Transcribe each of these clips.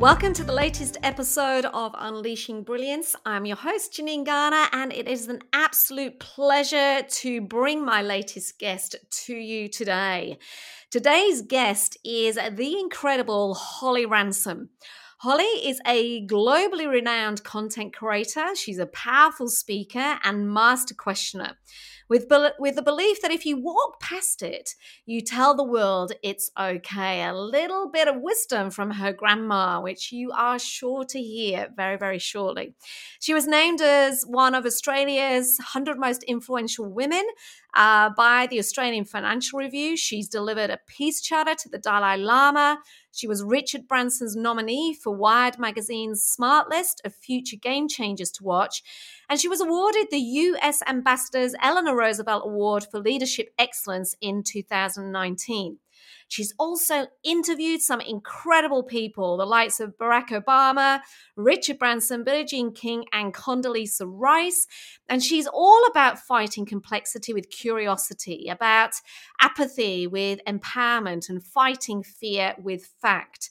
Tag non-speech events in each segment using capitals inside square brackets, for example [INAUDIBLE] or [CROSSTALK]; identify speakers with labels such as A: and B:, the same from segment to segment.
A: Welcome to the latest episode of Unleashing Brilliance. I'm your host, Janine Garner, and it is an absolute pleasure to bring my latest guest to you today. Today's guest is the incredible Holly Ransom. Holly is a globally renowned content creator. She's a powerful speaker and master questioner with, with the belief that if you walk past it, you tell the world it's okay. A little bit of wisdom from her grandma, which you are sure to hear very, very shortly. She was named as one of Australia's 100 most influential women uh, by the Australian Financial Review. She's delivered a peace charter to the Dalai Lama. She was Richard Branson's nominee for Wired Magazine's Smart List of Future Game Changers to Watch. And she was awarded the US Ambassador's Eleanor Roosevelt Award for Leadership Excellence in 2019. She's also interviewed some incredible people, the likes of Barack Obama, Richard Branson, Billie Jean King, and Condoleezza Rice. And she's all about fighting complexity with curiosity, about apathy with empowerment, and fighting fear with fact.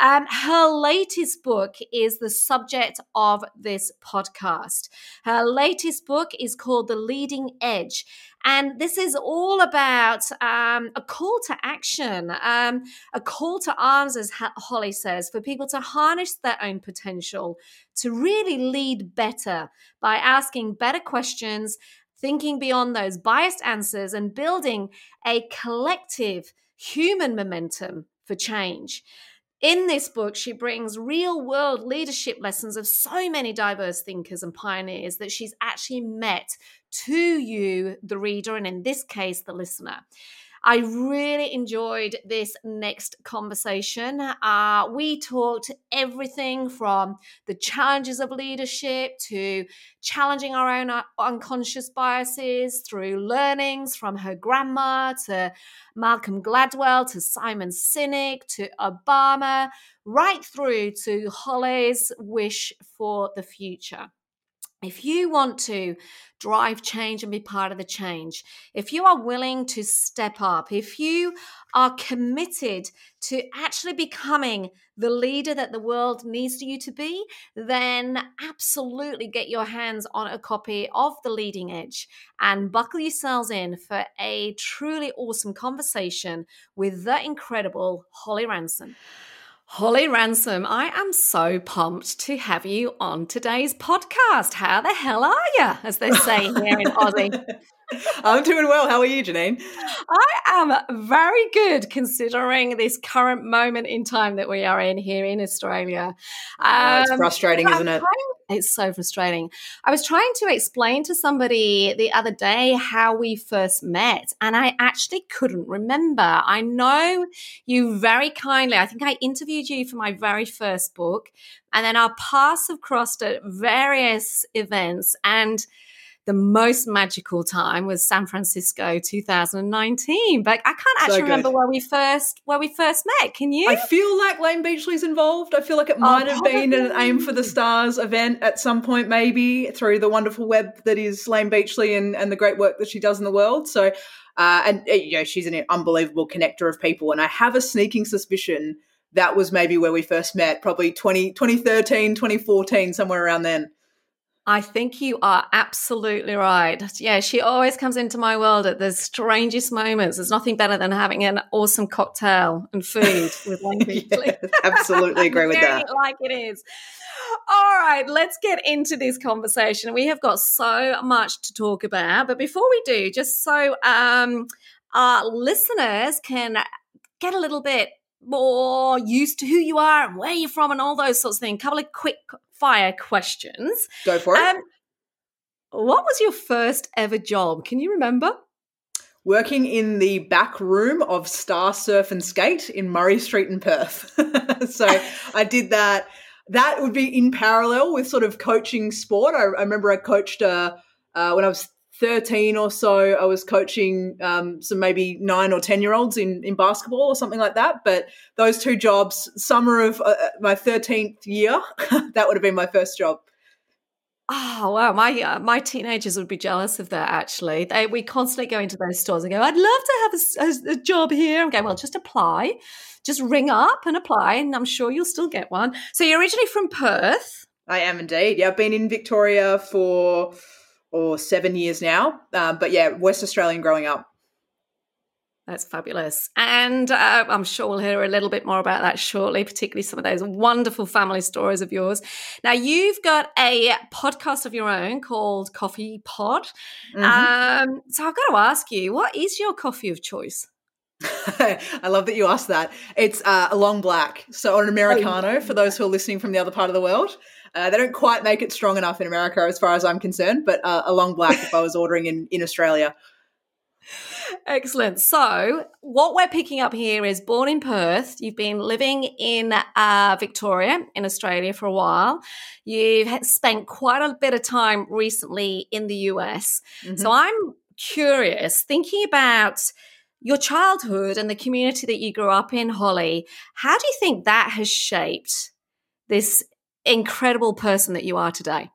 A: Um, her latest book is the subject of this podcast. Her latest book is called The Leading Edge. And this is all about um, a call to action, um, a call to arms, as Holly says, for people to harness their own potential, to really lead better by asking better questions, thinking beyond those biased answers, and building a collective human momentum for change. In this book, she brings real world leadership lessons of so many diverse thinkers and pioneers that she's actually met to you, the reader, and in this case, the listener. I really enjoyed this next conversation. Uh, we talked everything from the challenges of leadership to challenging our own uh, unconscious biases through learnings from her grandma to Malcolm Gladwell to Simon Sinek to Obama, right through to Holly's wish for the future. If you want to drive change and be part of the change, if you are willing to step up, if you are committed to actually becoming the leader that the world needs you to be, then absolutely get your hands on a copy of The Leading Edge and buckle yourselves in for a truly awesome conversation with the incredible Holly Ransom. Holly Ransom, I am so pumped to have you on today's podcast. How the hell are you, as they say here in Aussie? [LAUGHS]
B: I'm doing well. How are you, Janine?
A: I am very good considering this current moment in time that we are in here in Australia.
B: Um, it's frustrating, isn't it?
A: It's so frustrating. I was trying to explain to somebody the other day how we first met, and I actually couldn't remember. I know you very kindly, I think I interviewed you for my very first book, and then our paths have crossed at various events. And the most magical time was San Francisco 2019. But I can't actually so remember where we first where we first met. Can you?
B: I feel like Layne Beachley's involved. I feel like it oh, might oh, have been an Aim for the Stars event at some point, maybe through the wonderful web that is Layne Beachley and, and the great work that she does in the world. So uh, and uh, you know she's an unbelievable connector of people and i have a sneaking suspicion that was maybe where we first met probably 20, 2013 2014 somewhere around then
A: I think you are absolutely right. Yeah, she always comes into my world at the strangest moments. There's nothing better than having an awesome cocktail and food [LAUGHS] with one
B: yeah, Absolutely agree with that.
A: Like it is. All right, let's get into this conversation. We have got so much to talk about, but before we do, just so um, our listeners can get a little bit more used to who you are and where you're from and all those sorts of things. A couple of quick fire questions.
B: Go for it. Um,
A: what was your first ever job? Can you remember?
B: Working in the back room of Star Surf and Skate in Murray Street in Perth. [LAUGHS] so I did that. That would be in parallel with sort of coaching sport. I, I remember I coached uh, uh, when I was 13 or so, I was coaching um, some maybe nine or 10 year olds in, in basketball or something like that. But those two jobs, summer of uh, my 13th year, [LAUGHS] that would have been my first job.
A: Oh wow, my uh, my teenagers would be jealous of that. Actually, they we constantly go into those stores and go, "I'd love to have a, a, a job here." I'm going, "Well, just apply, just ring up and apply, and I'm sure you'll still get one." So you're originally from Perth.
B: I am indeed. Yeah, I've been in Victoria for or seven years now, um, but yeah, West Australian growing up.
A: That's fabulous. And uh, I'm sure we'll hear a little bit more about that shortly, particularly some of those wonderful family stories of yours. Now, you've got a podcast of your own called Coffee Pod. Mm-hmm. Um, so I've got to ask you, what is your coffee of choice? [LAUGHS]
B: I love that you asked that. It's uh, a long black, so an Americano oh, for those who are listening from the other part of the world. Uh, they don't quite make it strong enough in America, as far as I'm concerned, but uh, a long black if I was ordering in, in Australia.
A: Excellent. So, what we're picking up here is born in Perth. You've been living in uh, Victoria, in Australia, for a while. You've spent quite a bit of time recently in the US. Mm-hmm. So, I'm curious, thinking about your childhood and the community that you grew up in, Holly, how do you think that has shaped this incredible person that you are today?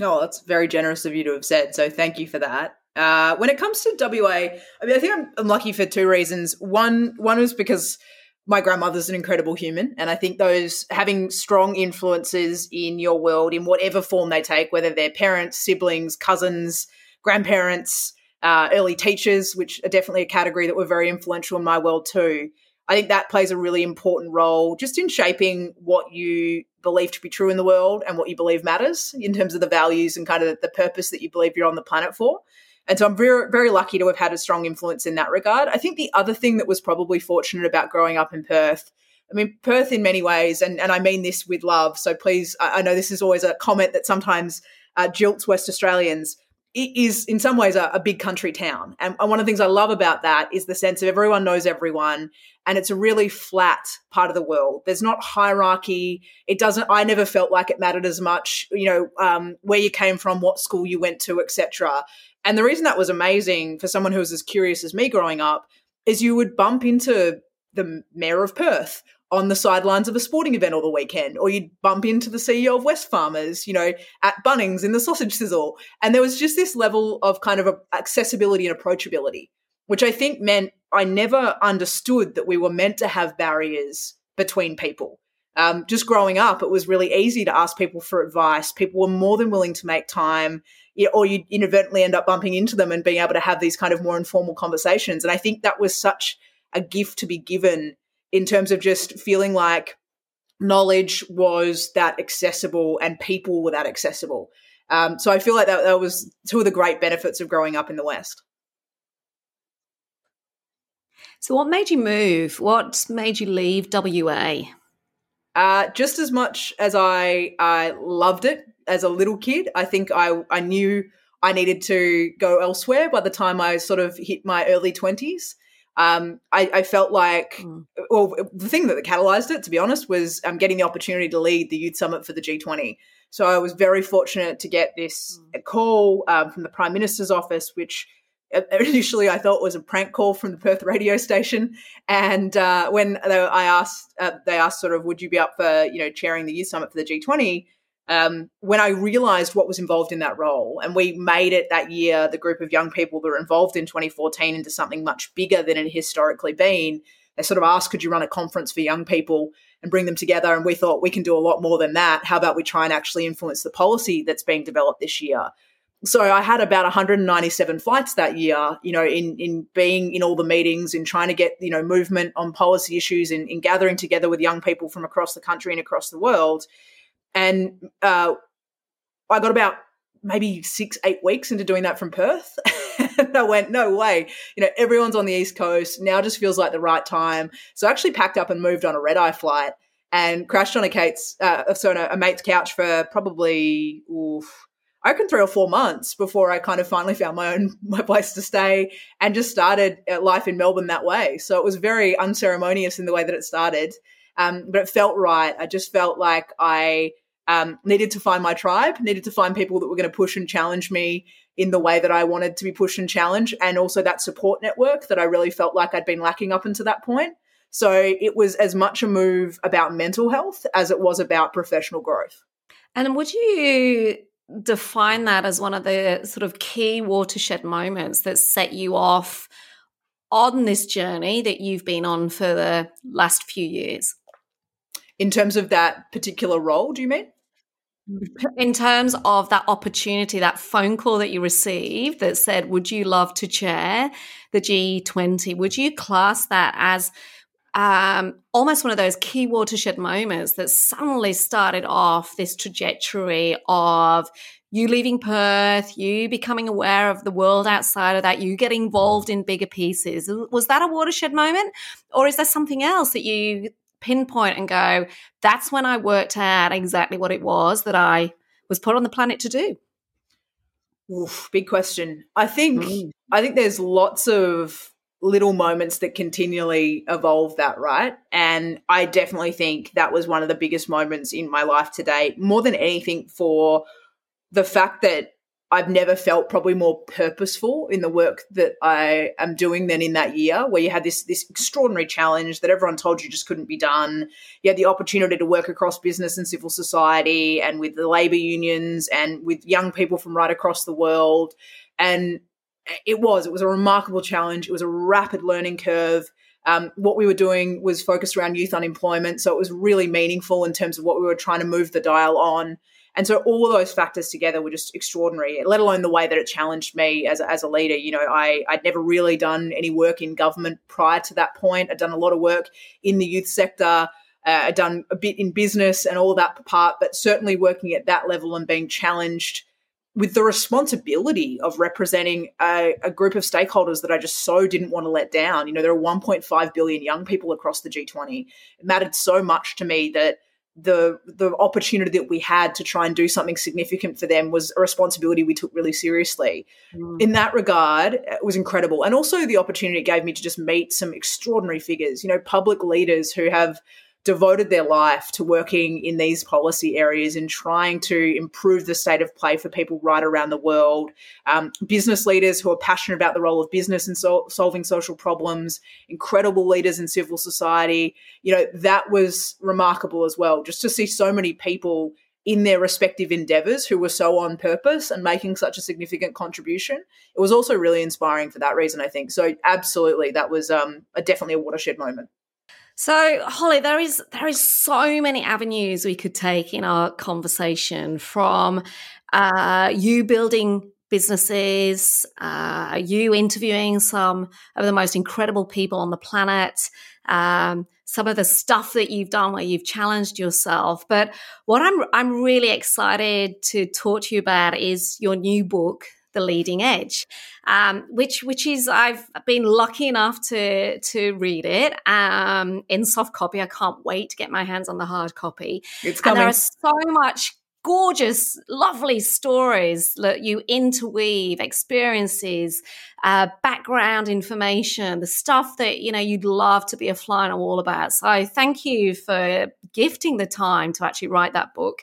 B: Oh, that's very generous of you to have said. So, thank you for that. Uh, when it comes to WA, I mean, I think I'm, I'm lucky for two reasons. One, one was because my grandmother's an incredible human, and I think those having strong influences in your world in whatever form they take, whether they're parents, siblings, cousins, grandparents, uh, early teachers, which are definitely a category that were very influential in my world too. I think that plays a really important role just in shaping what you believe to be true in the world and what you believe matters in terms of the values and kind of the purpose that you believe you're on the planet for. And so I'm very, very lucky to have had a strong influence in that regard. I think the other thing that was probably fortunate about growing up in Perth, I mean, Perth in many ways, and, and I mean this with love. So please, I, I know this is always a comment that sometimes uh, jilts West Australians. It is in some ways a, a big country town. And, one of the things I love about that is the sense of everyone knows everyone and it's a really flat part of the world. There's not hierarchy. It doesn't. I never felt like it mattered as much. You know, um, where you came from, what school you went to, etc. And the reason that was amazing for someone who was as curious as me growing up is you would bump into the mayor of Perth on the sidelines of a sporting event all the weekend, or you'd bump into the CEO of Wesfarmers, you know, at Bunnings in the sausage sizzle. And there was just this level of kind of accessibility and approachability, which I think meant I never understood that we were meant to have barriers between people. Um, just growing up, it was really easy to ask people for advice. People were more than willing to make time or you'd inadvertently end up bumping into them and being able to have these kind of more informal conversations. And I think that was such a gift to be given in terms of just feeling like knowledge was that accessible and people were that accessible. Um, so I feel like that, that was two of the great benefits of growing up in the West.
A: So, what made you move? What made you leave WA?
B: Uh, just as much as I I loved it as a little kid, I think I I knew I needed to go elsewhere by the time I sort of hit my early twenties. Um, I, I, felt like, mm. well, the thing that catalyzed it, to be honest, was um, getting the opportunity to lead the youth summit for the G20. So I was very fortunate to get this mm. call um, from the Prime Minister's office, which [LAUGHS] initially I thought was a prank call from the Perth radio station. And uh, when they, I asked, uh, they asked sort of, would you be up for you know chairing the youth summit for the G20? Um, when I realized what was involved in that role, and we made it that year, the group of young people that were involved in 2014 into something much bigger than it had historically been. They sort of asked, could you run a conference for young people and bring them together? And we thought we can do a lot more than that. How about we try and actually influence the policy that's being developed this year? so I had about 197 flights that year, you know, in in being in all the meetings, in trying to get, you know, movement on policy issues, in, in gathering together with young people from across the country and across the world. And uh, I got about maybe six, eight weeks into doing that from Perth. [LAUGHS] and I went, no way. You know, everyone's on the East Coast. Now just feels like the right time. So I actually packed up and moved on a red eye flight and crashed on a Kate's, uh, so on a, a mate's couch for probably, oof, I reckon three or four months before I kind of finally found my own [LAUGHS] my place to stay and just started uh, life in Melbourne that way. So it was very unceremonious in the way that it started, um, but it felt right. I just felt like I Um, needed to find my tribe, needed to find people that were going to push and challenge me in the way that I wanted to be pushed and challenged, and also that support network that I really felt like I'd been lacking up until that point. So it was as much a move about mental health as it was about professional growth.
A: And would you define that as one of the sort of key watershed moments that set you off on this journey that you've been on for the last few years?
B: In terms of that particular role, do you mean?
A: In terms of that opportunity, that phone call that you received that said, Would you love to chair the G20? Would you class that as um, almost one of those key watershed moments that suddenly started off this trajectory of you leaving Perth, you becoming aware of the world outside of that, you getting involved in bigger pieces. Was that a watershed moment? Or is there something else that you pinpoint and go, that's when I worked out exactly what it was that I was put on the planet to do?
B: Oof, big question. I think mm. I think there's lots of little moments that continually evolve that, right? And I definitely think that was one of the biggest moments in my life today, more than anything for the fact that I've never felt probably more purposeful in the work that I am doing than in that year, where you had this this extraordinary challenge that everyone told you just couldn't be done. You had the opportunity to work across business and civil society, and with the labor unions, and with young people from right across the world. And it was it was a remarkable challenge. It was a rapid learning curve. Um, what we were doing was focused around youth unemployment, so it was really meaningful in terms of what we were trying to move the dial on. And so all those factors together were just extraordinary, let alone the way that it challenged me as a, as a leader. You know, I, I'd never really done any work in government prior to that point. I'd done a lot of work in the youth sector. Uh, I'd done a bit in business and all that part, but certainly working at that level and being challenged with the responsibility of representing a, a, group of stakeholders that I just so didn't want to let down. You know, there are 1.5 billion young people across the G20. It mattered so much to me that the the opportunity that we had to try and do something significant for them was a responsibility we took really seriously. Mm. In that regard, it was incredible, and also the opportunity it gave me to just meet some extraordinary figures. You know, public leaders who have devoted their life to working in these policy areas and trying to improve the state of play for people right around the world. Um, business leaders who are passionate about the role of business so- solving social problems, incredible leaders in civil society. You know, that was remarkable as well, just to see so many people in their respective endeavors who were so on purpose and making such a significant contribution. It was also really inspiring for that reason, I think. So, absolutely, that was um, a, definitely a watershed moment.
A: So, Holly, there is there is so many avenues we could take in our conversation from uh, you building businesses, uh, you interviewing some of the most incredible people on the planet, um, some of the stuff that you've done where you've challenged yourself. But what I'm I'm really excited to talk to you about is your new book, the leading edge, um, which which is I've been lucky enough to to read it um, in soft copy. I can't wait to get my hands on the hard copy.
B: It's coming.
A: And there are so much gorgeous, lovely stories that you interweave, experiences, uh, background information, the stuff that you know you'd love to be a fly on a wall about. So thank you for gifting the time to actually write that book.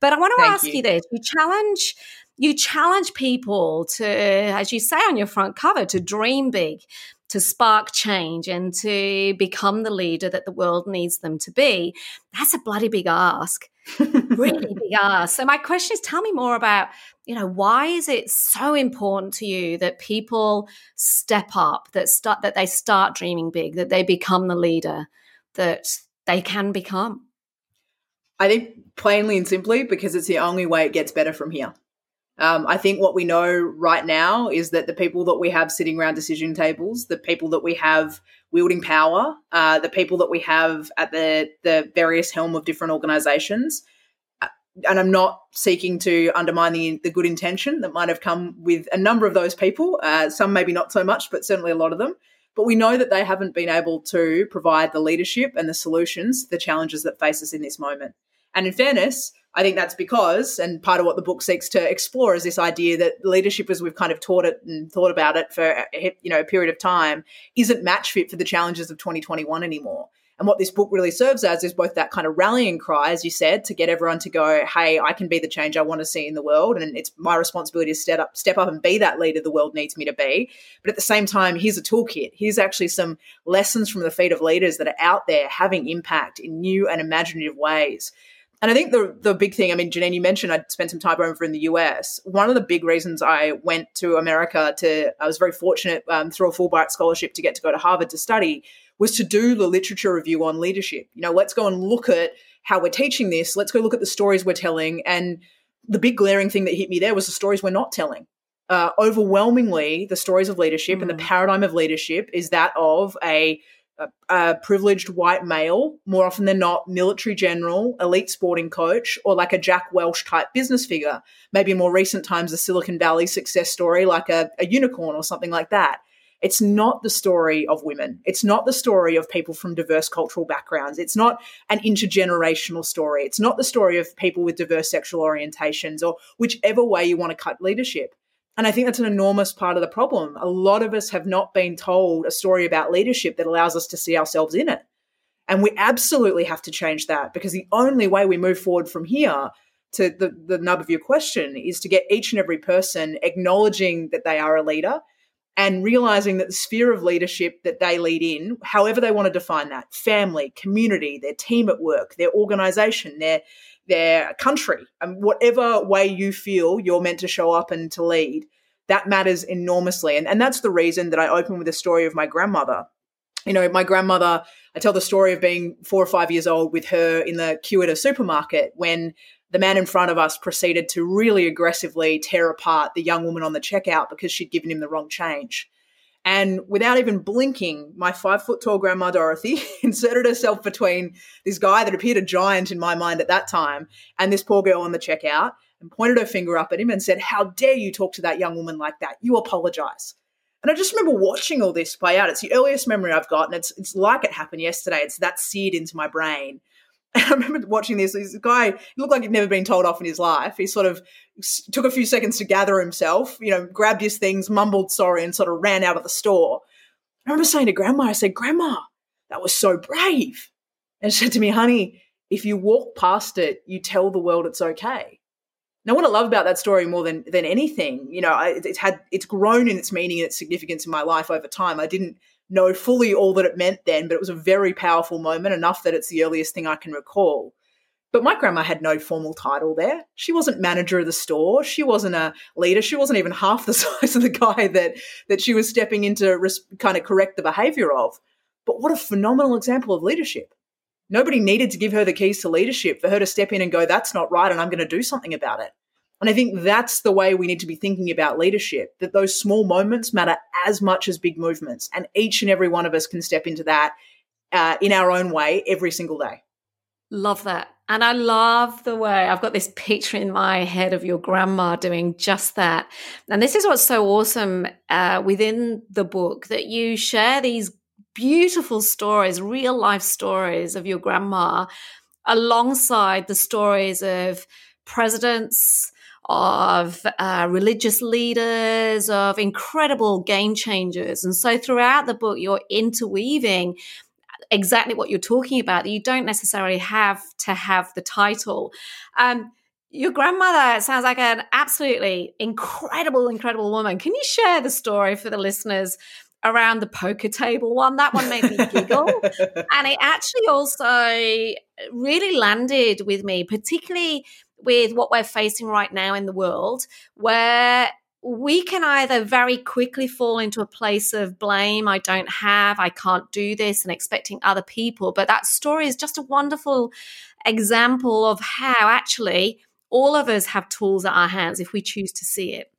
A: But I want to
B: thank
A: ask
B: you.
A: you this: you challenge you challenge people to, as you say on your front cover, to dream big, to spark change, and to become the leader that the world needs them to be. That's a bloody big ask. [LAUGHS] really big ask. So my question is tell me more about, you know, why is it so important to you that people step up, that start that they start dreaming big, that they become the leader that they can become?
B: I think plainly and simply because it's the only way it gets better from here. Um, I think what we know right now is that the people that we have sitting around decision tables, the people that we have wielding power, uh, the people that we have at the the various helm of different organisations, uh, and I'm not seeking to undermine the the good intention that might have come with a number of those people. Uh, some maybe not so much, but certainly a lot of them. But we know that they haven't been able to provide the leadership and the solutions the challenges that face us in this moment. And in fairness, I think that's because, and part of what the book seeks to explore is this idea that leadership, as we've kind of taught it and thought about it for you know a period of time, isn't match fit for the challenges of 2021 anymore. And what this book really serves as is both that kind of rallying cry, as you said, to get everyone to go, hey, I can be the change I want to see in the world. And it's my responsibility to step up, step up and be that leader the world needs me to be. But at the same time, here's a toolkit. Here's actually some lessons from the feet of leaders that are out there having impact in new and imaginative ways. And I think the the big thing, I mean, Janine, you mentioned I'd spent some time over in the US. One of the big reasons I went to America to, I was very fortunate um, through a Fulbright scholarship to get to go to Harvard to study, was to do the literature review on leadership. You know, let's go and look at how we're teaching this. Let's go look at the stories we're telling. And the big glaring thing that hit me there was the stories we're not telling. Uh, overwhelmingly, the stories of leadership mm. and the mm. paradigm of leadership is that of a a, privileged white male, more often than not, military general, elite sporting coach, or like a Jack Welch type business figure. Maybe in more recent times, a Silicon Valley success story like a, a unicorn or something like that. It's not the story of women. It's not the story of people from diverse cultural backgrounds. It's not an intergenerational story. It's not the story of people with diverse sexual orientations or whichever way you want to cut leadership. And I think that's an enormous part of the problem. A lot of us have not been told a story about leadership that allows us to see ourselves in it. And we absolutely have to change that because the only way we move forward from here to the, the nub of your question is to get each and every person acknowledging that they are a leader and realizing that the sphere of leadership that they lead in, however they want to define that family, community, their team at work, their organization, their their country, and whatever way you feel you're meant to show up and to lead, that matters enormously. And, and that's the reason that I open with the story of my grandmother. You know, my grandmother, I tell the story of being four or five years old with her in the queue at a supermarket when the man in front of us proceeded to really aggressively tear apart the young woman on the checkout because she'd given him the wrong change. And without even blinking, my five foot tall grandma Dorothy [LAUGHS] inserted herself between this guy that appeared a giant in my mind at that time and this poor girl on the checkout and pointed her finger up at him and said, How dare you talk to that young woman like that? You apologize. And I just remember watching all this play out. It's the earliest memory I've got, and it's, it's like it happened yesterday. It's that seared into my brain. [LAUGHS] I remember watching this. This guy looked like he'd never been told off in his life. He sort of took a few seconds to gather himself, you know, grabbed his things, mumbled sorry, and sort of ran out of the store. I remember saying to Grandma, I said, Grandma, that was so brave. And she said to me, honey, if you walk past it, you tell the world it's okay. Now, what I love about that story more than than anything, you know, it's had it's grown in its meaning and its significance in my life over time. I didn't know fully all that it meant then, but it was a very powerful moment, enough that it's the earliest thing I can recall. But my grandma had no formal title there. She wasn't manager of the store. She wasn't a leader. She wasn't even [LAUGHS] half the size of the guy that that she was stepping in to res- kind of correct the behavior of. But what a phenomenal example of leadership. Nobody needed to give her the keys to leadership for her to step in and go, that's not right, and I'm going to do something about it. And I think that's the way we need to be thinking about leadership that those small moments matter as much as big movements. And each and every one of us can step into that uh, in our own way every single day.
A: Love that. And I love the way I've got this picture in my head of your grandma doing just that. And this is what's so awesome uh, within the book that you share these beautiful stories, real life stories of your grandma alongside the stories of presidents, of uh, religious leaders, of incredible game changers. And so throughout the book, you're interweaving exactly what you're talking about. You don't necessarily have to have the title. Um, your grandmother sounds like an absolutely incredible, incredible woman. Can you share the story for the listeners around the poker table one? That one made me giggle. [LAUGHS] and it actually also really landed with me, particularly with what we're facing right now in the world, where we can either very quickly fall into a place of blame, I don't have, I can't do this, and expecting other people. But that story is just a wonderful example of how actually all of us have tools at our hands if we choose to see it.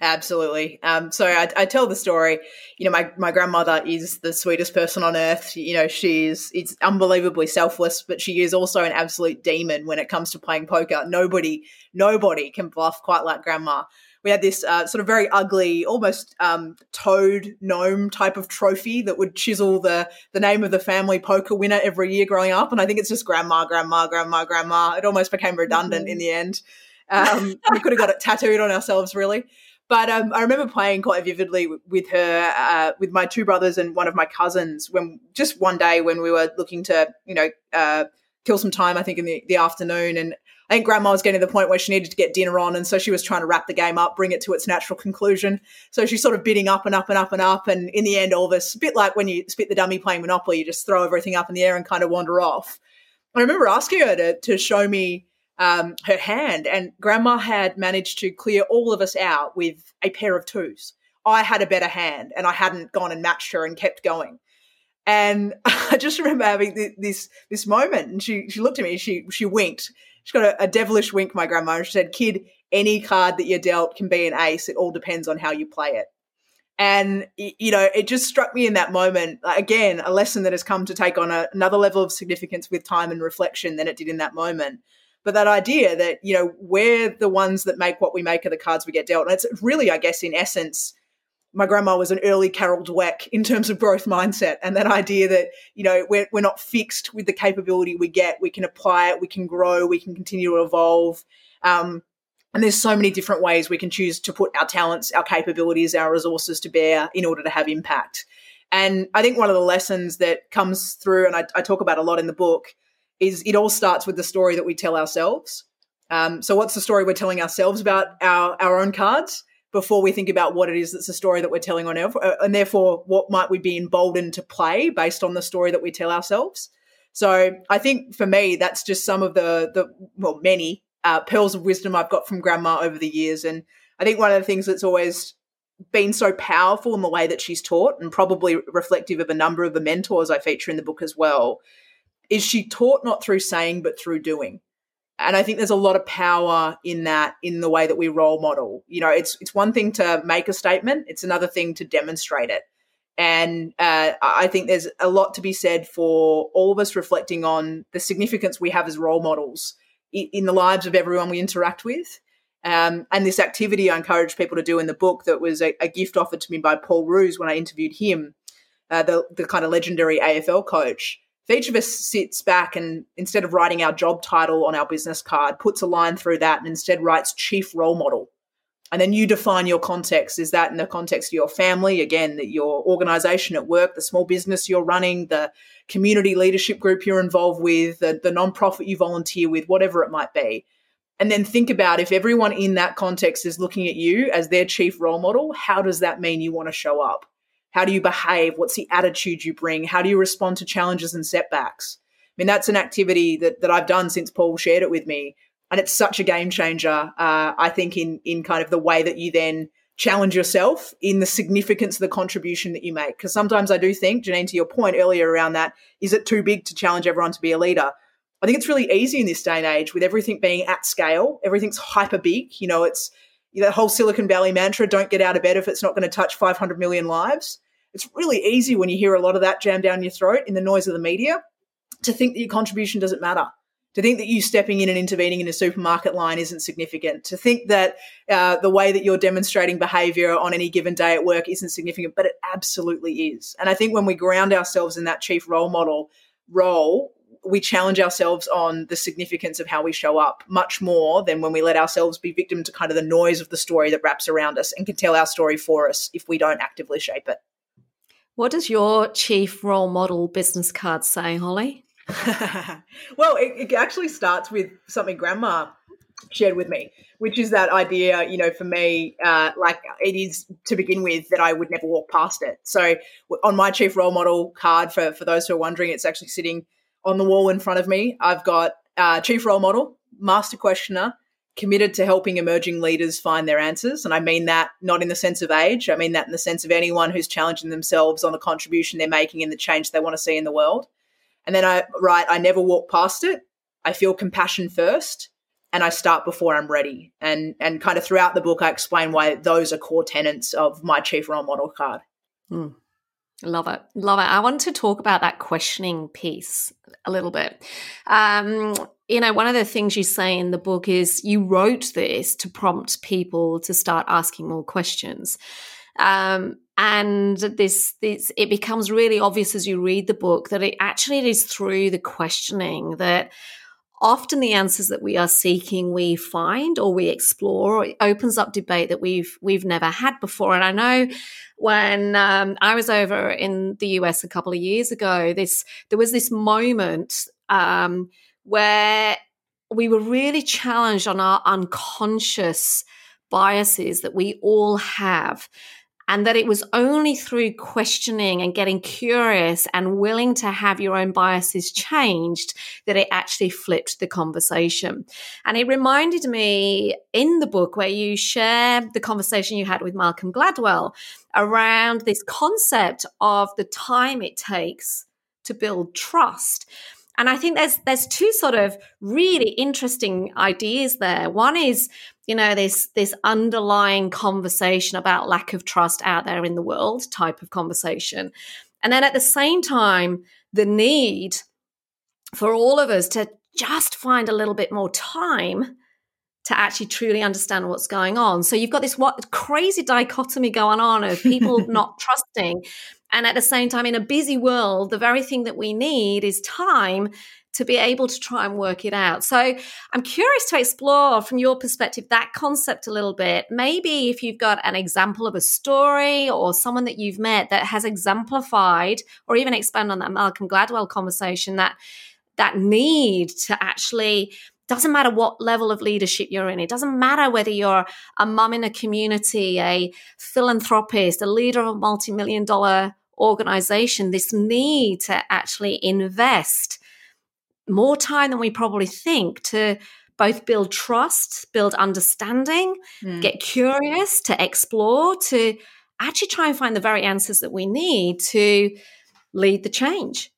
B: Absolutely. Um, so I, I, tell the story. You know, my, my grandmother is the sweetest person on earth. You know, she's it's unbelievably selfless, but she is also an absolute demon when it comes to playing poker. Nobody, nobody can bluff quite like grandma. We had this uh, sort of very ugly, almost um, toad gnome type of trophy that would chisel the the name of the family poker winner every year growing up, and I think it's just grandma, grandma, grandma, grandma. It almost became redundant mm-hmm. in the end. Um, we could have got it tattooed on ourselves, really. But um, I remember playing quite vividly with her, uh, with my two brothers and one of my cousins. When just one day when we were looking to, you know, uh, kill some time, I think in the, the afternoon, and I think grandma was getting to the point where she needed to get dinner on. And so she was trying to wrap the game up, bring it to its natural conclusion. So she's sort of bidding up and up and up and up. And in the end, all this, a bit like when you spit the dummy playing Monopoly, you just throw everything up in the air and kind of wander off. I remember asking her to, to show me um, her hand, and grandma had managed to clear all of us out with a pair of twos. I had a better hand and I hadn't gone and matched her and kept going. And [LAUGHS] I just remember having this this moment, and she she looked at me, she she winked, She's got a, a devilish wink, my grandma. And She said, Kid, any card that you're dealt can be an ace. It all depends on how you play it. And, you know, it just struck me in that moment, again, a lesson that has come to take on a, another level of significance with time and reflection than it did in that moment. But that idea that, you know, we're the ones that make what we make of the cards we get dealt. And it's really, I guess, in essence, my grandma was an early Carol Dweck in terms of growth mindset and that idea that, you know, we're, we're not fixed with the capability we get. We can apply it, we can grow, we can continue to evolve. Um, and there's so many different ways we can choose to put our talents, our capabilities, our resources to bear in order to have impact. And I think one of the lessons that comes through, and I, I talk about a lot in the book, is it all starts with the story that we tell ourselves. Um, so, what's the story we're telling ourselves about our, our own cards? before we think about what it is that's a story that we're telling on our, uh, and therefore what might we be emboldened to play based on the story that we tell ourselves. So I think for me, that's just some of the the well, many uh, pearls of wisdom I've got from grandma over the years, and I think one of the things that's always been so powerful in the way that she's taught, and probably reflective of a number of the mentors I feature in the book as well, is she taught not through saying but through doing and I think there's a lot of power in that in the way that we role model. You know, it's it's one thing to make a statement; it's another thing to demonstrate it. And uh, I think there's a lot to be said for all of us reflecting on the significance we have as role models in, the lives of everyone we interact with. Um, and this activity I encourage people to do in the book that was a, a gift offered to me by Paul Roos when I interviewed him, uh, the, the kind of legendary AFL coach if each of us sits back and instead of writing our job title on our business card, puts a line through that and instead writes chief role model. And then you define your context. Is that in the context of your family, again, that your organization at work, the small business you're running, the community leadership group you're involved with, the, the nonprofit you volunteer with, whatever it might be. And then think about if everyone in that context is looking at you as their chief role model, how does that mean you want to show up? How do you behave? What's the attitude you bring? How do you respond to challenges and setbacks? I mean, that's an activity that, that I've done since Paul shared it with me. And it's such a game changer, uh, I think, in, in kind of the way that you then challenge yourself in the significance of the contribution that you make. Because sometimes I do think, Janine, to your point earlier around that, is it too big to challenge everyone to be a leader? I think it's really easy in this day and age with everything being at scale. Everything's hyper big. You know, it's that whole Silicon Valley mantra don't get out of bed if it's not going to touch 500 million lives. It's really easy when you hear a lot of that jam down your throat in the noise of the media to think that your contribution doesn't matter. To think that you stepping in and intervening in a supermarket line isn't significant. To think that uh, the way that you're demonstrating behavior on any given day at work isn't significant, but it absolutely is. And I think when we ground ourselves in that chief role model role, we challenge ourselves on the significance of how we show up much more than when we let ourselves be victim to kind of the noise of the story that wraps around us and can tell our story for us if we don't actively shape it.
A: What does your chief role model business card say, Holly? [LAUGHS]
B: well, it, it actually starts with something grandma shared with me, which is that idea, you know, for me, uh, like it is to begin with that I would never walk past it. So on my chief role model card, for, for those who are wondering, it's actually sitting on the wall in front of me. I've got uh, chief role model, master questioner, committed to helping emerging leaders find their answers. And I mean that not in the sense of age, I mean that in the sense of anyone who's challenging themselves on the contribution they're making in the change they want to see in the world. And then I write, I never walk past it. I feel compassion first and I start before I'm ready. And and kind of throughout the book, I explain why those are core tenets of my chief role model card.
A: Mm. Love it. Love it. I want to talk about that questioning piece a little bit. Um, you know, one of the things you say in the book is you wrote this to prompt people to start asking more questions. Um, and this, this, it becomes really obvious as you read the book that it actually it is through the questioning that often the answers that we are seeking we find or we explore or it opens up debate that we've we've never had before and i know when um, i was over in the us a couple of years ago this there was this moment um, where we were really challenged on our unconscious biases that we all have and that it was only through questioning and getting curious and willing to have your own biases changed that it actually flipped the conversation. And it reminded me in the book where you share the conversation you had with Malcolm Gladwell around this concept of the time it takes to build trust. And I think there's there's two sort of really interesting ideas there. One is, you know, this this underlying conversation about lack of trust out there in the world type of conversation. And then at the same time, the need for all of us to just find a little bit more time to actually truly understand what's going on. So you've got this what crazy dichotomy going on of people [LAUGHS] not trusting and at the same time, in a busy world, the very thing that we need is time to be able to try and work it out. So I'm curious to explore from your perspective that concept a little bit. Maybe if you've got an example of a story or someone that you've met that has exemplified or even expand on that Malcolm Gladwell conversation that that need to actually doesn't matter what level of leadership you're in. It doesn't matter whether you're a mum in a community, a philanthropist, a leader of a multi million dollar organization, this need to actually invest more time than we probably think to both build trust, build understanding, mm. get curious, to explore, to actually try and find the very answers that we need to lead the change.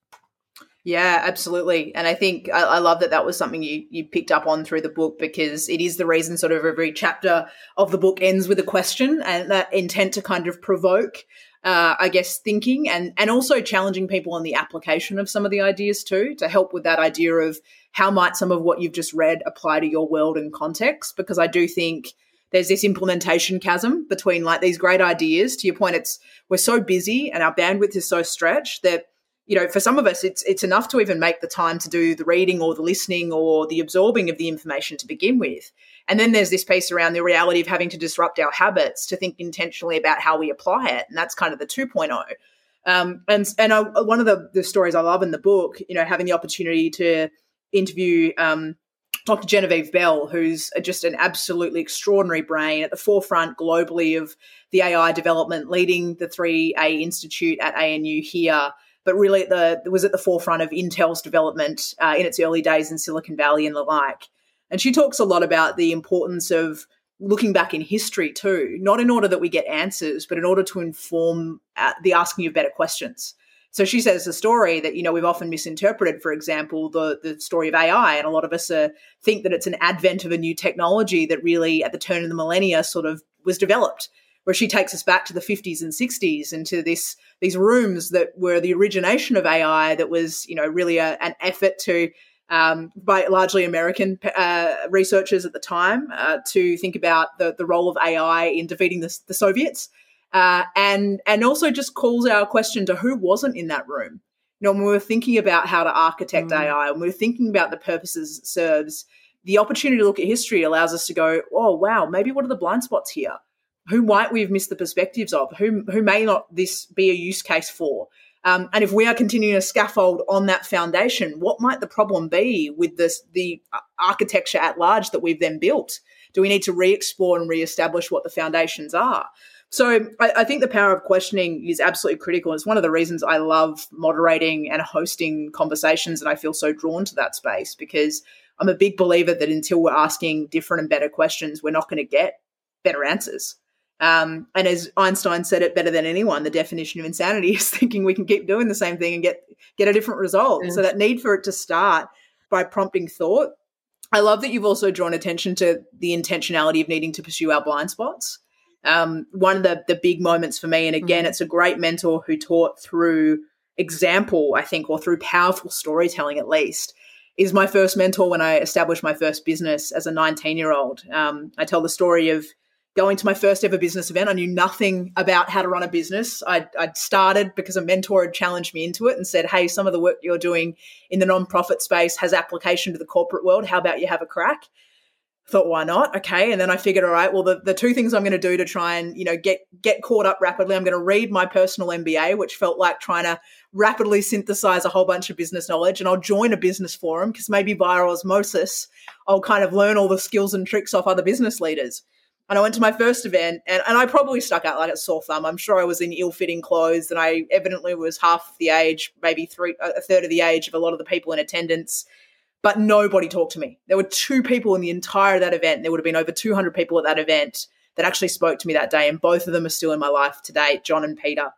B: Yeah, absolutely. And I think I, I, love that that was something you, you picked up on through the book because it is the reason sort of every chapter of the book ends with a question and that intent to kind of provoke, uh, I guess, thinking and, and also challenging people on the application of some of the ideas too, to help with that idea of how might some of what you've just read apply to your world and context. Because I do think there's this implementation chasm between like these great ideas. To your point, it's we're so busy and our bandwidth is so stretched that you know, for some of us, it's it's enough to even make the time to do the reading or the listening or the absorbing of the information to begin with. And then there's this piece around the reality of having to disrupt our habits to think intentionally about how we apply it, and that's kind of the 2.0. Um, and and I, one of the, the stories I love in the book, you know, having the opportunity to interview um, Dr. Genevieve Bell, who's just an absolutely extraordinary brain at the forefront globally of the AI development, leading the 3A Institute at ANU here but really the was at the forefront of Intel's development uh, in its early days in Silicon Valley and the like. And she talks a lot about the importance of looking back in history too, not in order that we get answers, but in order to inform uh, the asking of better questions. So she says a story that you know we've often misinterpreted. For example, the the story of AI, and a lot of us uh, think that it's an advent of a new technology that really, at the turn of the millennia, sort of was developed where she takes us back to the 50s and 60s into this these rooms that were the origination of AI that was you know really a, an effort to um, by largely American uh, researchers at the time uh, to think about the, the role of AI in defeating the, the Soviets uh, and and also just calls our question to who wasn't in that room. You know, when we were thinking about how to architect mm. AI, when we were thinking about the purposes it serves, the opportunity to look at history allows us to go, oh wow, maybe what are the blind spots here? who might we have missed the perspectives of? Who who may not this be a use case for? Um, and if we are continuing to scaffold on that foundation, what might the problem be with this the architecture at large that we've then built? Do we need to re-explore and re-establish what the foundations are? So I, I, think the power of questioning is absolutely critical. It's one of the reasons I love moderating and hosting conversations, and I feel so drawn to that space because I'm a big believer that until we're asking different and better questions, we're not going to get better answers. Um, and as Einstein said it better than anyone, the definition of insanity [LAUGHS] is thinking we can keep doing the same thing and get get a different result. So that need for it to start by prompting thought. I love that you've also drawn attention to the intentionality of needing to pursue our blind spots. Um, one of the the big moments for me, and again, mm-hmm. it's a great mentor who taught through example, I think, or through powerful storytelling at least, is my first mentor when I established my first business as a 19 year old. Um, I tell the story of going to my first ever business event. I knew nothing about how to run a business. I'd, I'd, started because a mentor had challenged me into it and said, Hey, some of the work you're doing in the nonprofit space has application to the corporate world. How about you have a crack? thought why not okay and then i figured all right well the, the two things i'm going to do to try and you know get get caught up rapidly i'm going to read my personal mba which felt like trying to rapidly synthesize a whole bunch of business knowledge and i'll join a business forum because maybe via osmosis i'll kind of learn all the skills and tricks off other business leaders and I went to my first event, and, and I probably stuck out like a sore thumb. I'm sure I was in ill-fitting clothes, and I evidently was half the age, maybe three, a third of the age of a lot of the people in attendance but nobody talked to me. There were two people in the entire that event. There would have been over 200 people at that event that actually spoke to me that day, and both of them are still in my life today, John and Peter.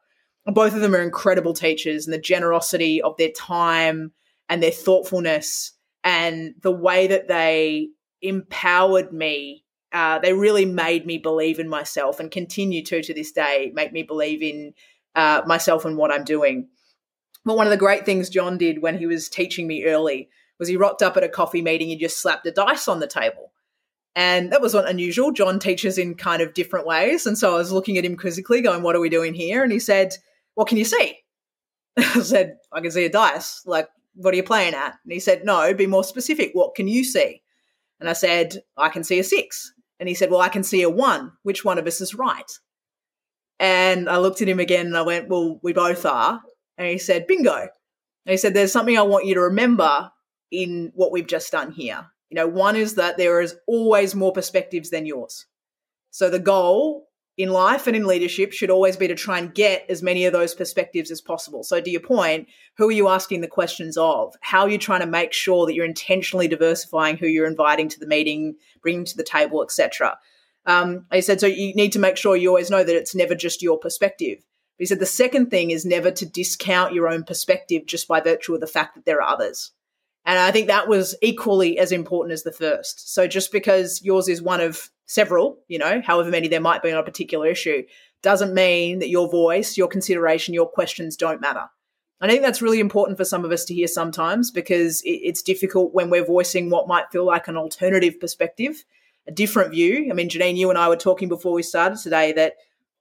B: Both of them are incredible teachers, and the generosity of their time and their thoughtfulness and the way that they empowered me. Uh, they really made me believe in myself and continue to to this day make me believe in uh, myself and what I'm doing. But one of the great things John did when he was teaching me early was he rocked up at a coffee meeting and just slapped a dice on the table. And that was not unusual. John teaches in kind of different ways. And so I was looking at him quizzically, going, What are we doing here? And he said, What can you see? [LAUGHS] I said, I can see a dice. Like, what are you playing at? And he said, No, be more specific. What can you see? And I said, I can see a six. And he said, Well, I can see a one. Which one of us is right? And I looked at him again and I went, Well, we both are. And he said, Bingo. And he said, There's something I want you to remember in what we've just done here. You know, one is that there is always more perspectives than yours. So the goal in life and in leadership should always be to try and get as many of those perspectives as possible. So, to your point, who are you asking the questions of? How are you trying to make sure that you're intentionally diversifying who you're inviting to the meeting, bringing to the table, etc. Um, I said, so you need to make sure you always know that it's never just your perspective. he said the second thing is never to discount your own perspective just by virtue of the fact that there are others. And I think that was equally as important as the first. So just because yours is one of several, you know, however many there might be on a particular issue, doesn't mean that your voice, your consideration, your questions don't matter. I think that's really important for some of us to hear sometimes because it's difficult when we're voicing what might feel like an alternative perspective, a different view. I mean, Janine, you and I were talking before we started today that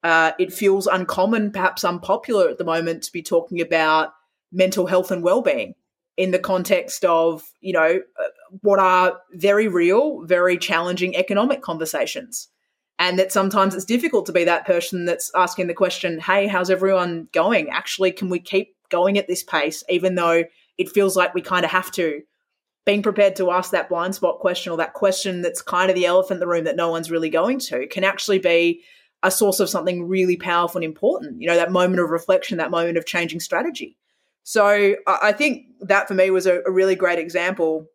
B: uh, it feels uncommon, perhaps unpopular at the moment, to be talking about mental health and well-being in the context of, you know, what are very real, very challenging economic conversations. And that sometimes it's difficult to be that person that's asking the question, hey, how's everyone going? Actually, can we keep going at this pace, even though it feels like we kind of have to? Being prepared to ask that blind spot question or that question that's kind of the elephant in the room that no one's really going to can actually be a source of something really powerful and important. You know, that moment of reflection, that moment of changing strategy. So I think that for me was a, a really great example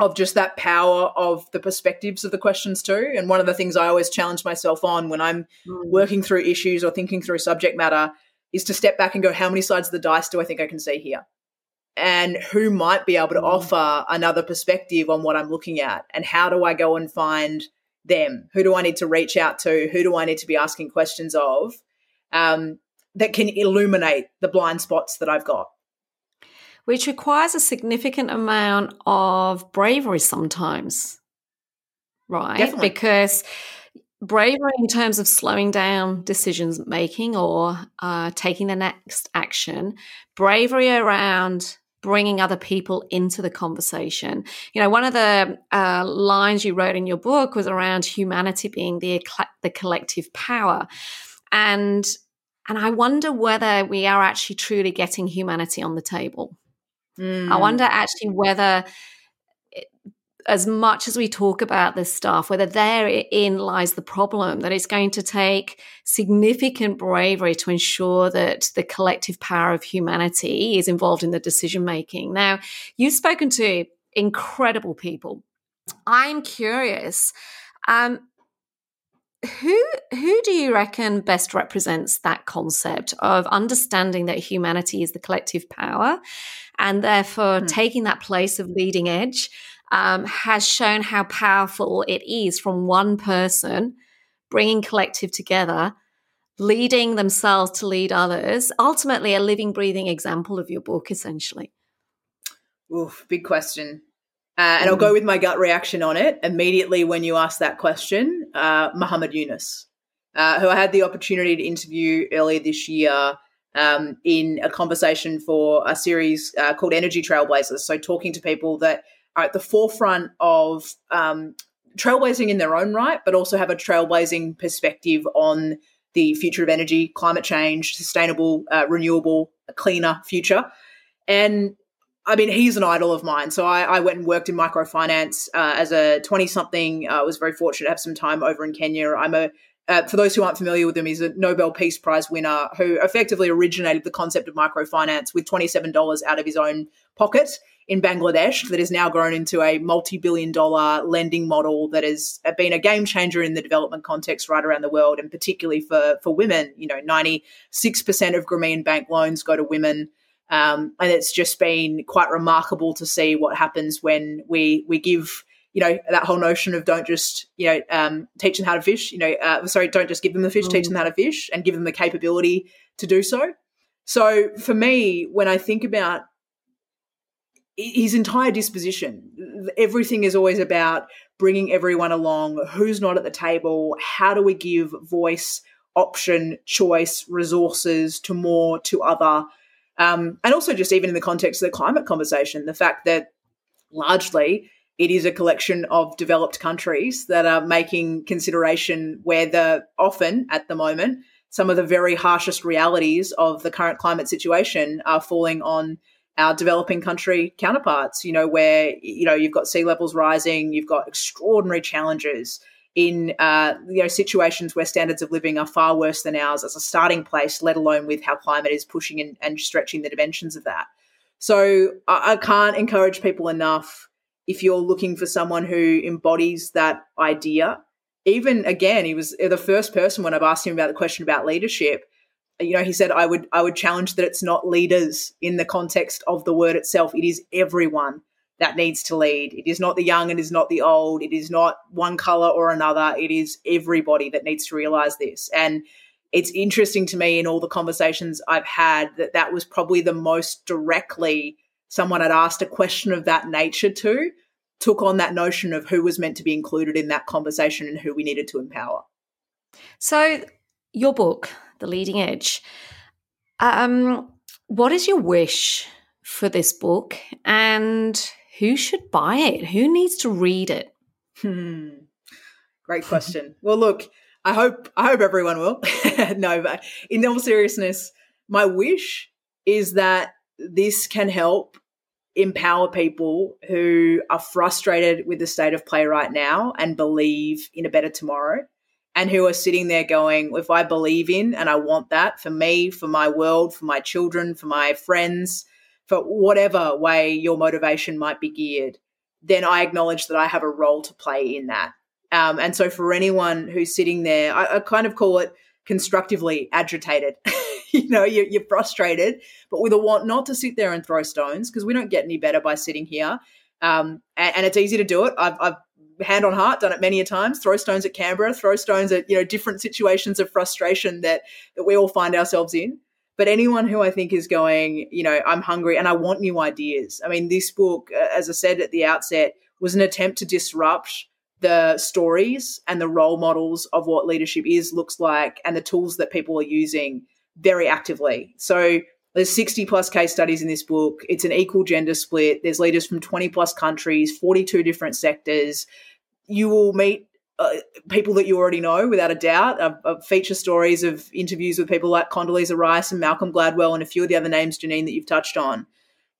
B: of just that power of the perspectives of the questions too. And one of the things I always challenge myself on when I'm mm. working through issues or thinking through subject matter is to step back and go, how many sides of the dice do I think I can see here? And who might be able to mm. offer another perspective on what I'm looking at? And how do I go and find them? Who do I need to reach out to? Who do I need to be asking questions of um, that can illuminate the blind spots that I've got?
A: Which requires a significant amount of bravery sometimes, right? Definitely. Because bravery in terms of slowing down decisions making or uh, taking the next action, bravery around bringing other people into the conversation. You know, one of the uh, lines you wrote in your book was around humanity being the the collective power, and and I wonder whether we are actually truly getting humanity on the table. Mm. I wonder actually whether, as much as we talk about this stuff, whether therein lies the problem that it's going to take significant bravery to ensure that the collective power of humanity is involved in the decision making. Now, you've spoken to incredible people. I'm curious. Um, who who do you reckon best represents that concept of understanding that humanity is the collective power and therefore mm. taking that place of leading edge um, has shown how powerful it is from one person bringing collective together leading themselves to lead others ultimately a living breathing example of your book essentially
B: Oof, big question Uh, and mm. I'll go with my gut reaction on it immediately when you ask that question. Uh, Muhammad Yunus, uh, who I had the opportunity to interview earlier this year um, in a conversation for a series uh, called Energy Trailblazers. So, talking to people that are at the forefront of um, trailblazing in their own right, but also have a trailblazing perspective on the future of energy, climate change, sustainable, uh, renewable, cleaner future. And I mean, he's an idol of mine. So I, I went and worked in microfinance uh, as a 20 something. I uh, was very fortunate to have some time over in Kenya. I'm a, uh, for those who aren't familiar with him, he's a Nobel Peace Prize winner who effectively originated the concept of microfinance with $27 out of his own pocket in Bangladesh that has now grown into a multi billion dollar lending model that has been a game changer in the development context right around the world, and particularly for, for women. You know, 96% of Grameen Bank loans go to women. Um, and it's just been quite remarkable to see what happens when we we give you know that whole notion of don't just you know um, teach them how to fish you know uh, sorry don't just give them the fish mm. teach them how to fish and give them the capability to do so so for me when i think about his entire disposition everything is always about bringing everyone along who's not at the table how do we give voice option choice resources to more to other um, and also, just even in the context of the climate conversation, the fact that largely it is a collection of developed countries that are making consideration where the often at the moment some of the very harshest realities of the current climate situation are falling on our developing country counterparts you know where you know you've got sea levels rising you've got extraordinary challenges in uh, you know situations where standards of living are far worse than ours as a starting place, let alone with how climate is pushing and, and stretching the dimensions of that. So I, I can't encourage people enough if you're looking for someone who embodies that idea. Even again, he was uh, the first person when I've asked him about the question about leadership. You know, he said I would I would challenge that it's not leaders in the context of the word itself. It is everyone that needs to lead. It is not the young, and is not the old, it is not one color or another. It is everybody that needs to realize this. And it's interesting to me in all the conversations I've had that that was probably the most directly someone had asked a question of that nature to, took on that notion of who was meant to be included in that conversation and who we needed to empower.
A: So, your book, The Leading Edge, um, what is your wish for this book? And who should buy it? Who needs to read it?
B: Hmm. Great question. [LAUGHS] well, look, I hope I hope everyone will. [LAUGHS] no, but in all seriousness, my wish is that this can help empower people who are frustrated with the state of play right now and believe in a better tomorrow and who are sitting there going if i believe in and i want that for me for my world for my children for my friends for whatever way your motivation might be geared, then I acknowledge that I have a role to play in that. Um, and so for anyone who's sitting there, I, I kind of call it constructively agitated. [LAUGHS] [LAUGHS] you know, you're, you're, frustrated, but with a want not to sit there and throw stones because we don't get any better by sitting here. Um, and, and, it's easy to do it. I've, I've hand on heart done it many a times. Throw stones at Canberra, throw stones at you know different situations of frustration that that we all find ourselves in. But anyone who I think is going, you know, I'm hungry and I want new ideas. I mean, this book, uh, as I said at the outset, was an attempt to disrupt the stories and the role models of what leadership is, looks like, and the tools that people are using very actively. So there's 60 plus case studies in this book. It's an equal gender split. There's leaders from 20 plus countries, 42 different sectors. You will meet uh, people that you already know, without a doubt. Feature stories of interviews with people like Condoleezza Rice and Malcolm Gladwell and a few of the other names, Janine, that you've touched on.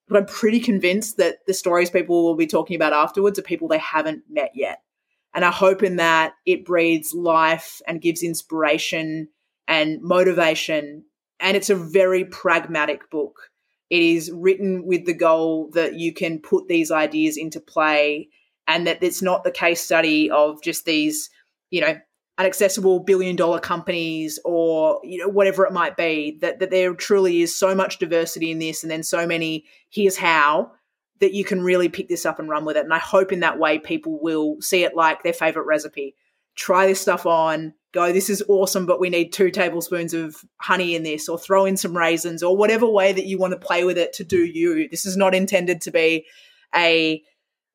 B: But I'm pretty convinced that the stories people will be talking about afterwards are people they haven't met yet. And I hope in that it breathes life and gives inspiration and motivation. And it's a very pragmatic book. It is written with the goal that you can put these ideas into play and that it's not the case study of just these, you know, inaccessible billion dollar companies or you know whatever it might be that, that there truly is so much diversity in this and then so many here's how that you can really pick this up and run with it and i hope in that way people will see it like their favorite recipe try this stuff on go this is awesome but we need two tablespoons of honey in this or throw in some raisins or whatever way that you want to play with it to do you this is not intended to be a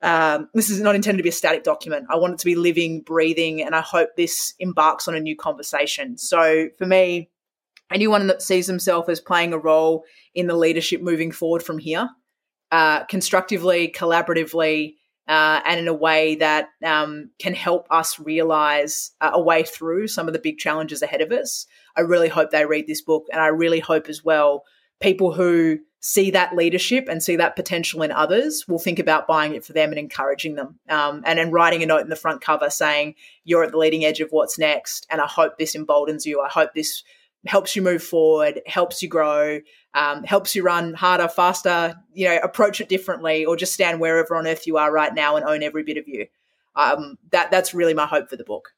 B: um, this is not intended to be a static document. I want it to be living, breathing, and I hope this embarks on a new conversation. So for me, anyone that sees themselves as playing a role in the leadership moving forward from here, uh, constructively, collaboratively, uh, and in a way that um, can help us realize uh, a way through some of the big challenges ahead of us. I really hope they read this book, and I really hope as well people who see that leadership and see that potential in others will think about buying it for them and encouraging them um, and then writing a note in the front cover saying you're at the leading edge of what's next and i hope this emboldens you i hope this helps you move forward helps you grow um, helps you run harder faster you know approach it differently or just stand wherever on earth you are right now and own every bit of you um, that that's really my hope for the book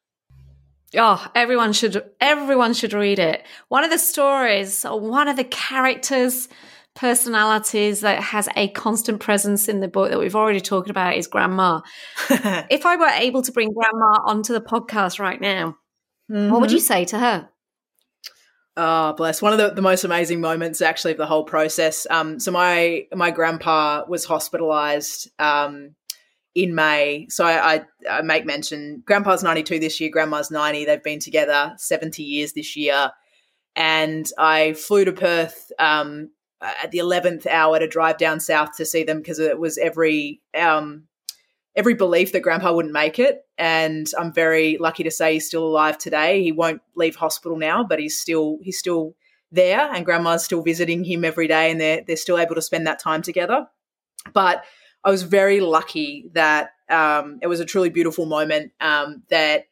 A: Oh, everyone should everyone should read it. One of the stories, or one of the characters personalities that has a constant presence in the book that we've already talked about is grandma. [LAUGHS] if I were able to bring grandma onto the podcast right now, mm-hmm. what would you mm-hmm. say to her?
B: Oh, bless. One of the, the most amazing moments actually of the whole process. Um, so my my grandpa was hospitalized um, in May. So I, I, I make mention grandpa's 92 this year, grandma's 90. They've been together 70 years this year. And I flew to Perth um, at the 11th hour to drive down south to see them because it was every um, every belief that grandpa wouldn't make it and i'm very lucky to say he's still alive today. He won't leave hospital now but he's still he's still there and grandma's still visiting him every day and they're, they're still able to spend that time together. But i was very lucky that um, it was a truly beautiful moment um, that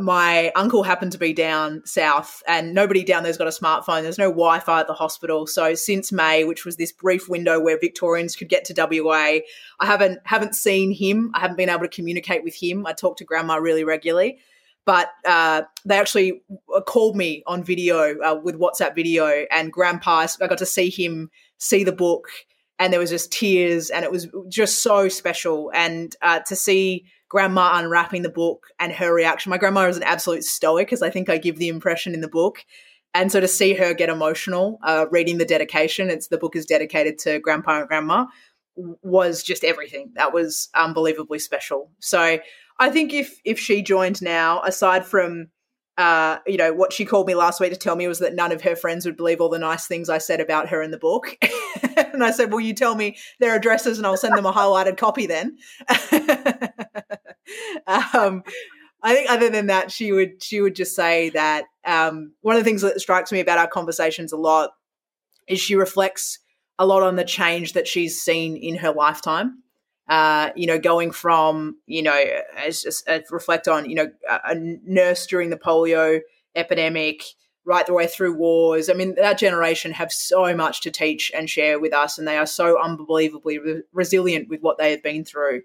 B: my uncle happened to be down south and nobody down there's got a smartphone. There's no wi-fi at the hospital. So since may which was this brief window where victorians could get to wa i haven't haven't seen him. I haven't been able to communicate with him. I talk to grandma really regularly. But uh, they actually uh, called me on video uh, with whatsapp video and grandpa i got to see him see the book and there was just tears and it was just so special. And uh, to see grandma unwrapping the book and her reaction. My grandma is an absolute stoic, as I think I give the impression in the book. And so to see her get emotional uh, reading the dedication, it's the book is dedicated to grandpa and grandma, was just everything. That was unbelievably special. So I think if if she joined now, aside from uh, you know, what she called me last week to tell me was that none of her friends would believe all the nice things I said about her in the book. [LAUGHS] and I said, Well, you tell me their addresses and I'll send them a highlighted copy then. [LAUGHS] [LAUGHS] um, I think other than that, she would she would just say that um, one of the things that strikes me about our conversations a lot is she reflects a lot on the change that she's seen in her lifetime. Uh, you know, going from you know, as, as, as reflect on you know a, a nurse during the polio epidemic, right the way through wars. I mean, that generation have so much to teach and share with us, and they are so unbelievably re- resilient with what they have been through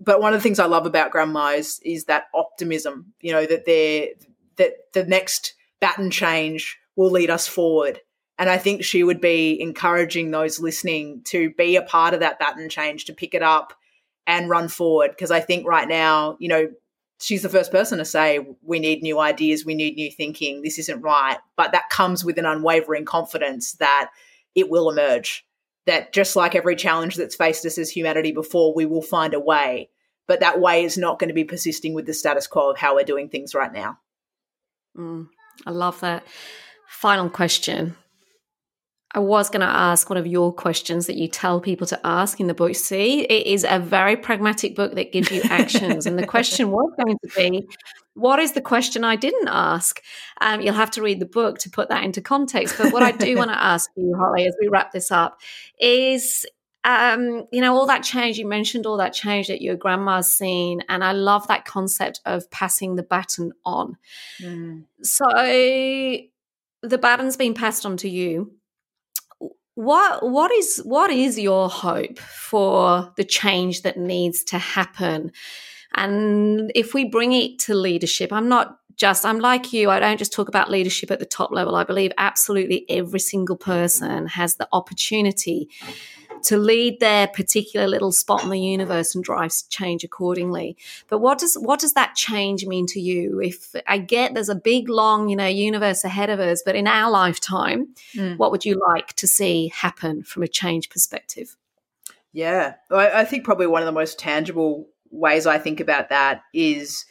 B: but one of the things I love about grandma is, is that optimism, you know, that they're, that the next baton change will lead us forward. And I think she would be encouraging those listening to be a part of that baton change, to pick it up and run forward. Because I think right now, you know, she's the first person to say, we need new ideas, we need new thinking, this isn't right. But that comes with an unwavering confidence that it will emerge that just like every challenge that's faced us as humanity before, we will find a way. But that way is not going to be persisting with the status quo of how we're doing things right now.
A: Mm, I love that. Final question. I was going to ask one of your questions that you tell people to ask in the book. See, it is a very pragmatic book that gives you actions. and the question [LAUGHS] was going to be what is the question I didn't ask? Um, you'll have to read the book to put that into context. But what I do want to [LAUGHS] ask you, Holly, as we wrap this up, is um, you know, all that change, you mentioned all that change that your grandma's seen. And I love that concept of passing the baton on. Mm. So the baton's been passed on to you what what is what is your hope for the change that needs to happen? And if we bring it to leadership i'm not just i'm like you i don't just talk about leadership at the top level. I believe absolutely every single person has the opportunity to lead their particular little spot in the universe and drive change accordingly. But what does what does that change mean to you? If I get there's a big long, you know, universe ahead of us, but in our lifetime, mm. what would you like to see happen from a change perspective?
B: Yeah, I, I think probably one of the most tangible ways I think about that is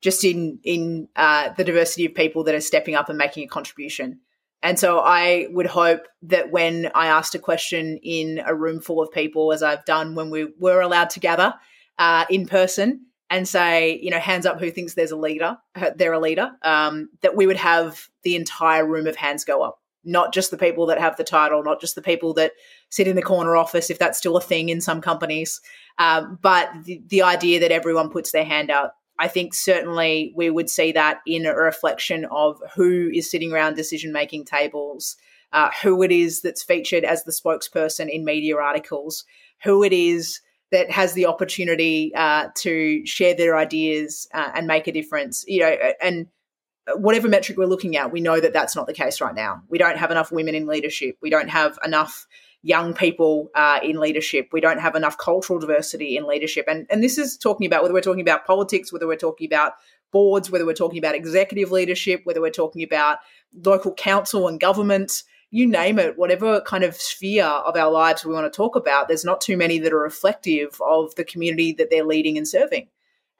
B: just in in uh, the diversity of people that are stepping up and making a contribution. And so I would hope that when I asked a question in a room full of people, as I've done when we were allowed to gather uh, in person and say, you know, hands up who thinks there's a leader, uh, they're a leader, um, that we would have the entire room of hands go up, not just the people that have the title, not just the people that sit in the corner office, if that's still a thing in some companies, um, but the, the idea that everyone puts their hand out I think certainly we would see that in a reflection of who is sitting around decision making tables, uh, who it is that's featured as the spokesperson in media articles, who it is that has the opportunity uh, to share their ideas uh, and make a difference. You know, and whatever metric we're looking at, we know that that's not the case right now. We don't have enough women in leadership. We don't have enough young people uh, in leadership. We don't have enough cultural diversity in leadership. And, and this is talking about whether we're talking about politics, whether we're talking about boards, whether we're talking about executive leadership, whether we're talking about local council and government, you name it, whatever kind of sphere of our lives we want to talk about, there's not too many that are reflective of the community that they're leading and serving.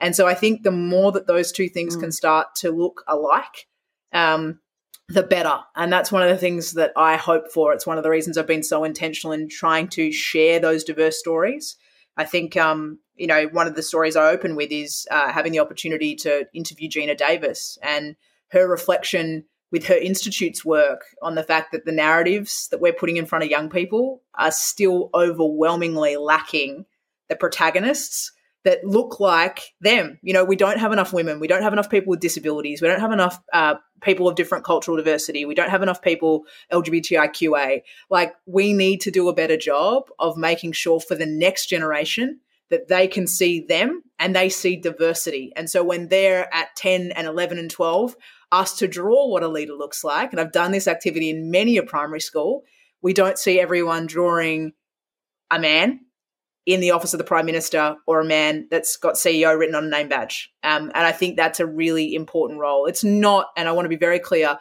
B: And so I think the more that those two things mm. can start to look alike, um, the better. And that's one of the things that I hope for. It's one of the reasons I've been so intentional in trying to share those diverse stories. I think, um, you know, one of the stories I open with is uh, having the opportunity to interview Geena Davis and her reflection with her institute's work on the fact that the narratives that we're putting in front of young people are still overwhelmingly lacking the protagonists that look like them. You know, we don't have enough women. We don't have enough people with disabilities. We don't have enough uh, people of different cultural diversity. We don't have enough people LGBTIQA. Like, we need to do a better job of making sure for the next generation that they can see them and they see diversity. And so when they're at 10 and 11 and 12, asked to draw what a leader looks like, and I've done this activity in many a primary school, we don't see everyone drawing a man in the office of the prime minister or a man that's got CEO written on a name badge. Um, and I think that's a really important role. It's not, and I want to be very clear,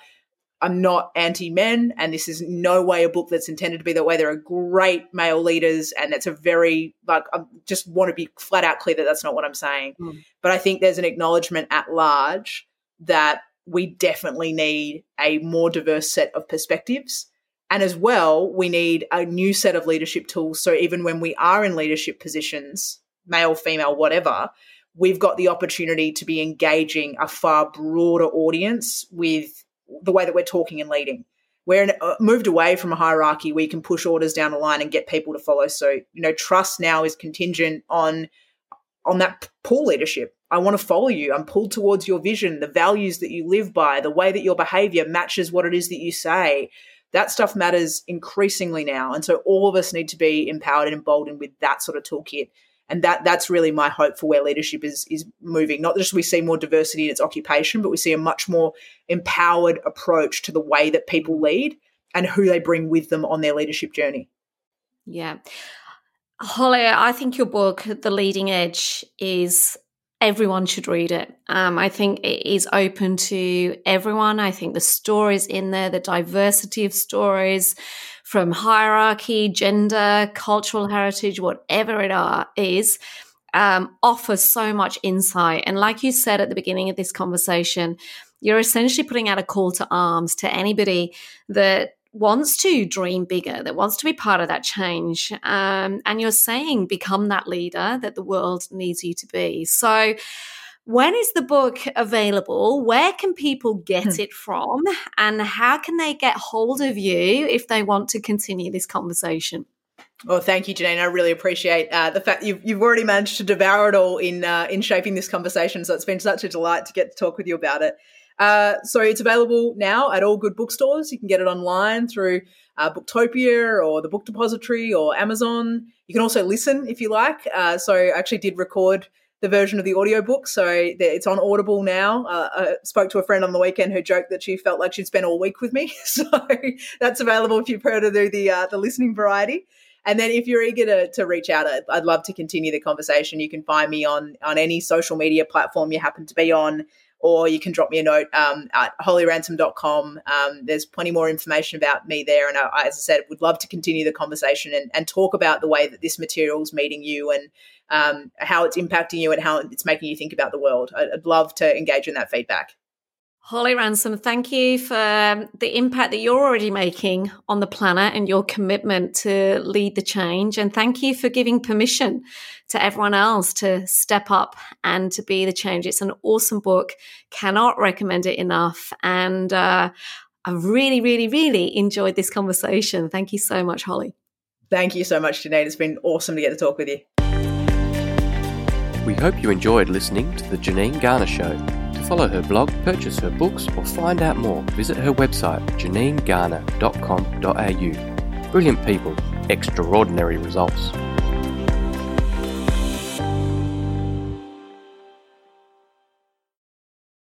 B: I'm not anti men, and this is no way a book that's intended to be that way. There are great male leaders, and it's a very, like, I just want to be flat out clear that that's not what I'm saying. Mm. But I think there's an acknowledgement at large that we definitely need a more diverse set of perspectives and as well, we need a new set of leadership tools. So even when we are in leadership positions, male, female, whatever, we've got the opportunity to be engaging a far broader audience with the way that we're talking and leading. We're in, uh, moved away from a hierarchy where you can push orders down the line and get people to follow. So, you know, trust now is contingent on on that pull leadership. I want to follow you. I'm pulled towards your vision, the values that you live by, the way that your behavior matches what it is that you say that stuff matters increasingly now. And so all of us need to be empowered and emboldened with that sort of toolkit. And that that's really my hope for where leadership is is moving. Not just we see more diversity in its occupation, but we see a much more empowered approach to the way that people lead and who they bring with them on their leadership journey.
A: Yeah. Holly, I think your book, The Leading Edge, is everyone should read it. Um, I think it is open to everyone. I think the stories in there, the diversity of stories from hierarchy, gender, cultural heritage, whatever it are, is, um, offers so much insight. And like you said at the beginning of this conversation, you're essentially putting out a call to arms to anybody that wants to dream bigger, that wants to be part of that change. Um, and you're saying become that leader that the world needs you to be. So, when is the book available? Where can people get hmm. it from? And how can they get hold of you if they want to continue this conversation?
B: Well, thank you, Janine. I really appreciate uh, the fact you've, you've already managed to devour it all in uh, in shaping this conversation. So it's been such a delight to get to talk with you about it. Uh, so it's available now at all good bookstores. You can get it online through uh, Booktopia or the Book Depository or Amazon. You can also listen if you like. Uh, so I actually did record the version of the audiobook. So it's on Audible now. Uh, I spoke to a friend on the weekend who joked that she felt like she'd spent all week with me. [LAUGHS] So that's available if you prefer to do the, uh, the listening variety. And then if you're eager to, to reach out, I'd, I'd love to continue the conversation. You can find me on, on any social media platform you happen to be on. Or you can drop me a note um, at hollyransom.com. Um, there's plenty more information about me there. And I, as I said, would love to continue the conversation and, and talk about the way that this material is meeting you and um, how it's impacting you and how it's making you think about the world. I'd love to engage in that feedback.
A: Holly Ransom, thank you for the impact that you're already making on the planet and your commitment to lead the change. And thank you for giving permission to everyone else to step up and to be the change. It's an awesome book. Cannot recommend it enough. And uh, I really, really, really enjoyed this conversation. Thank you so much, Holly.
B: Thank you so much, Janine. It's been awesome to get to talk with you.
C: We hope you enjoyed listening to The Janine Garner Show follow her blog, purchase her books, or find out more, visit her website, janinegarner.com.au. Brilliant people, extraordinary results.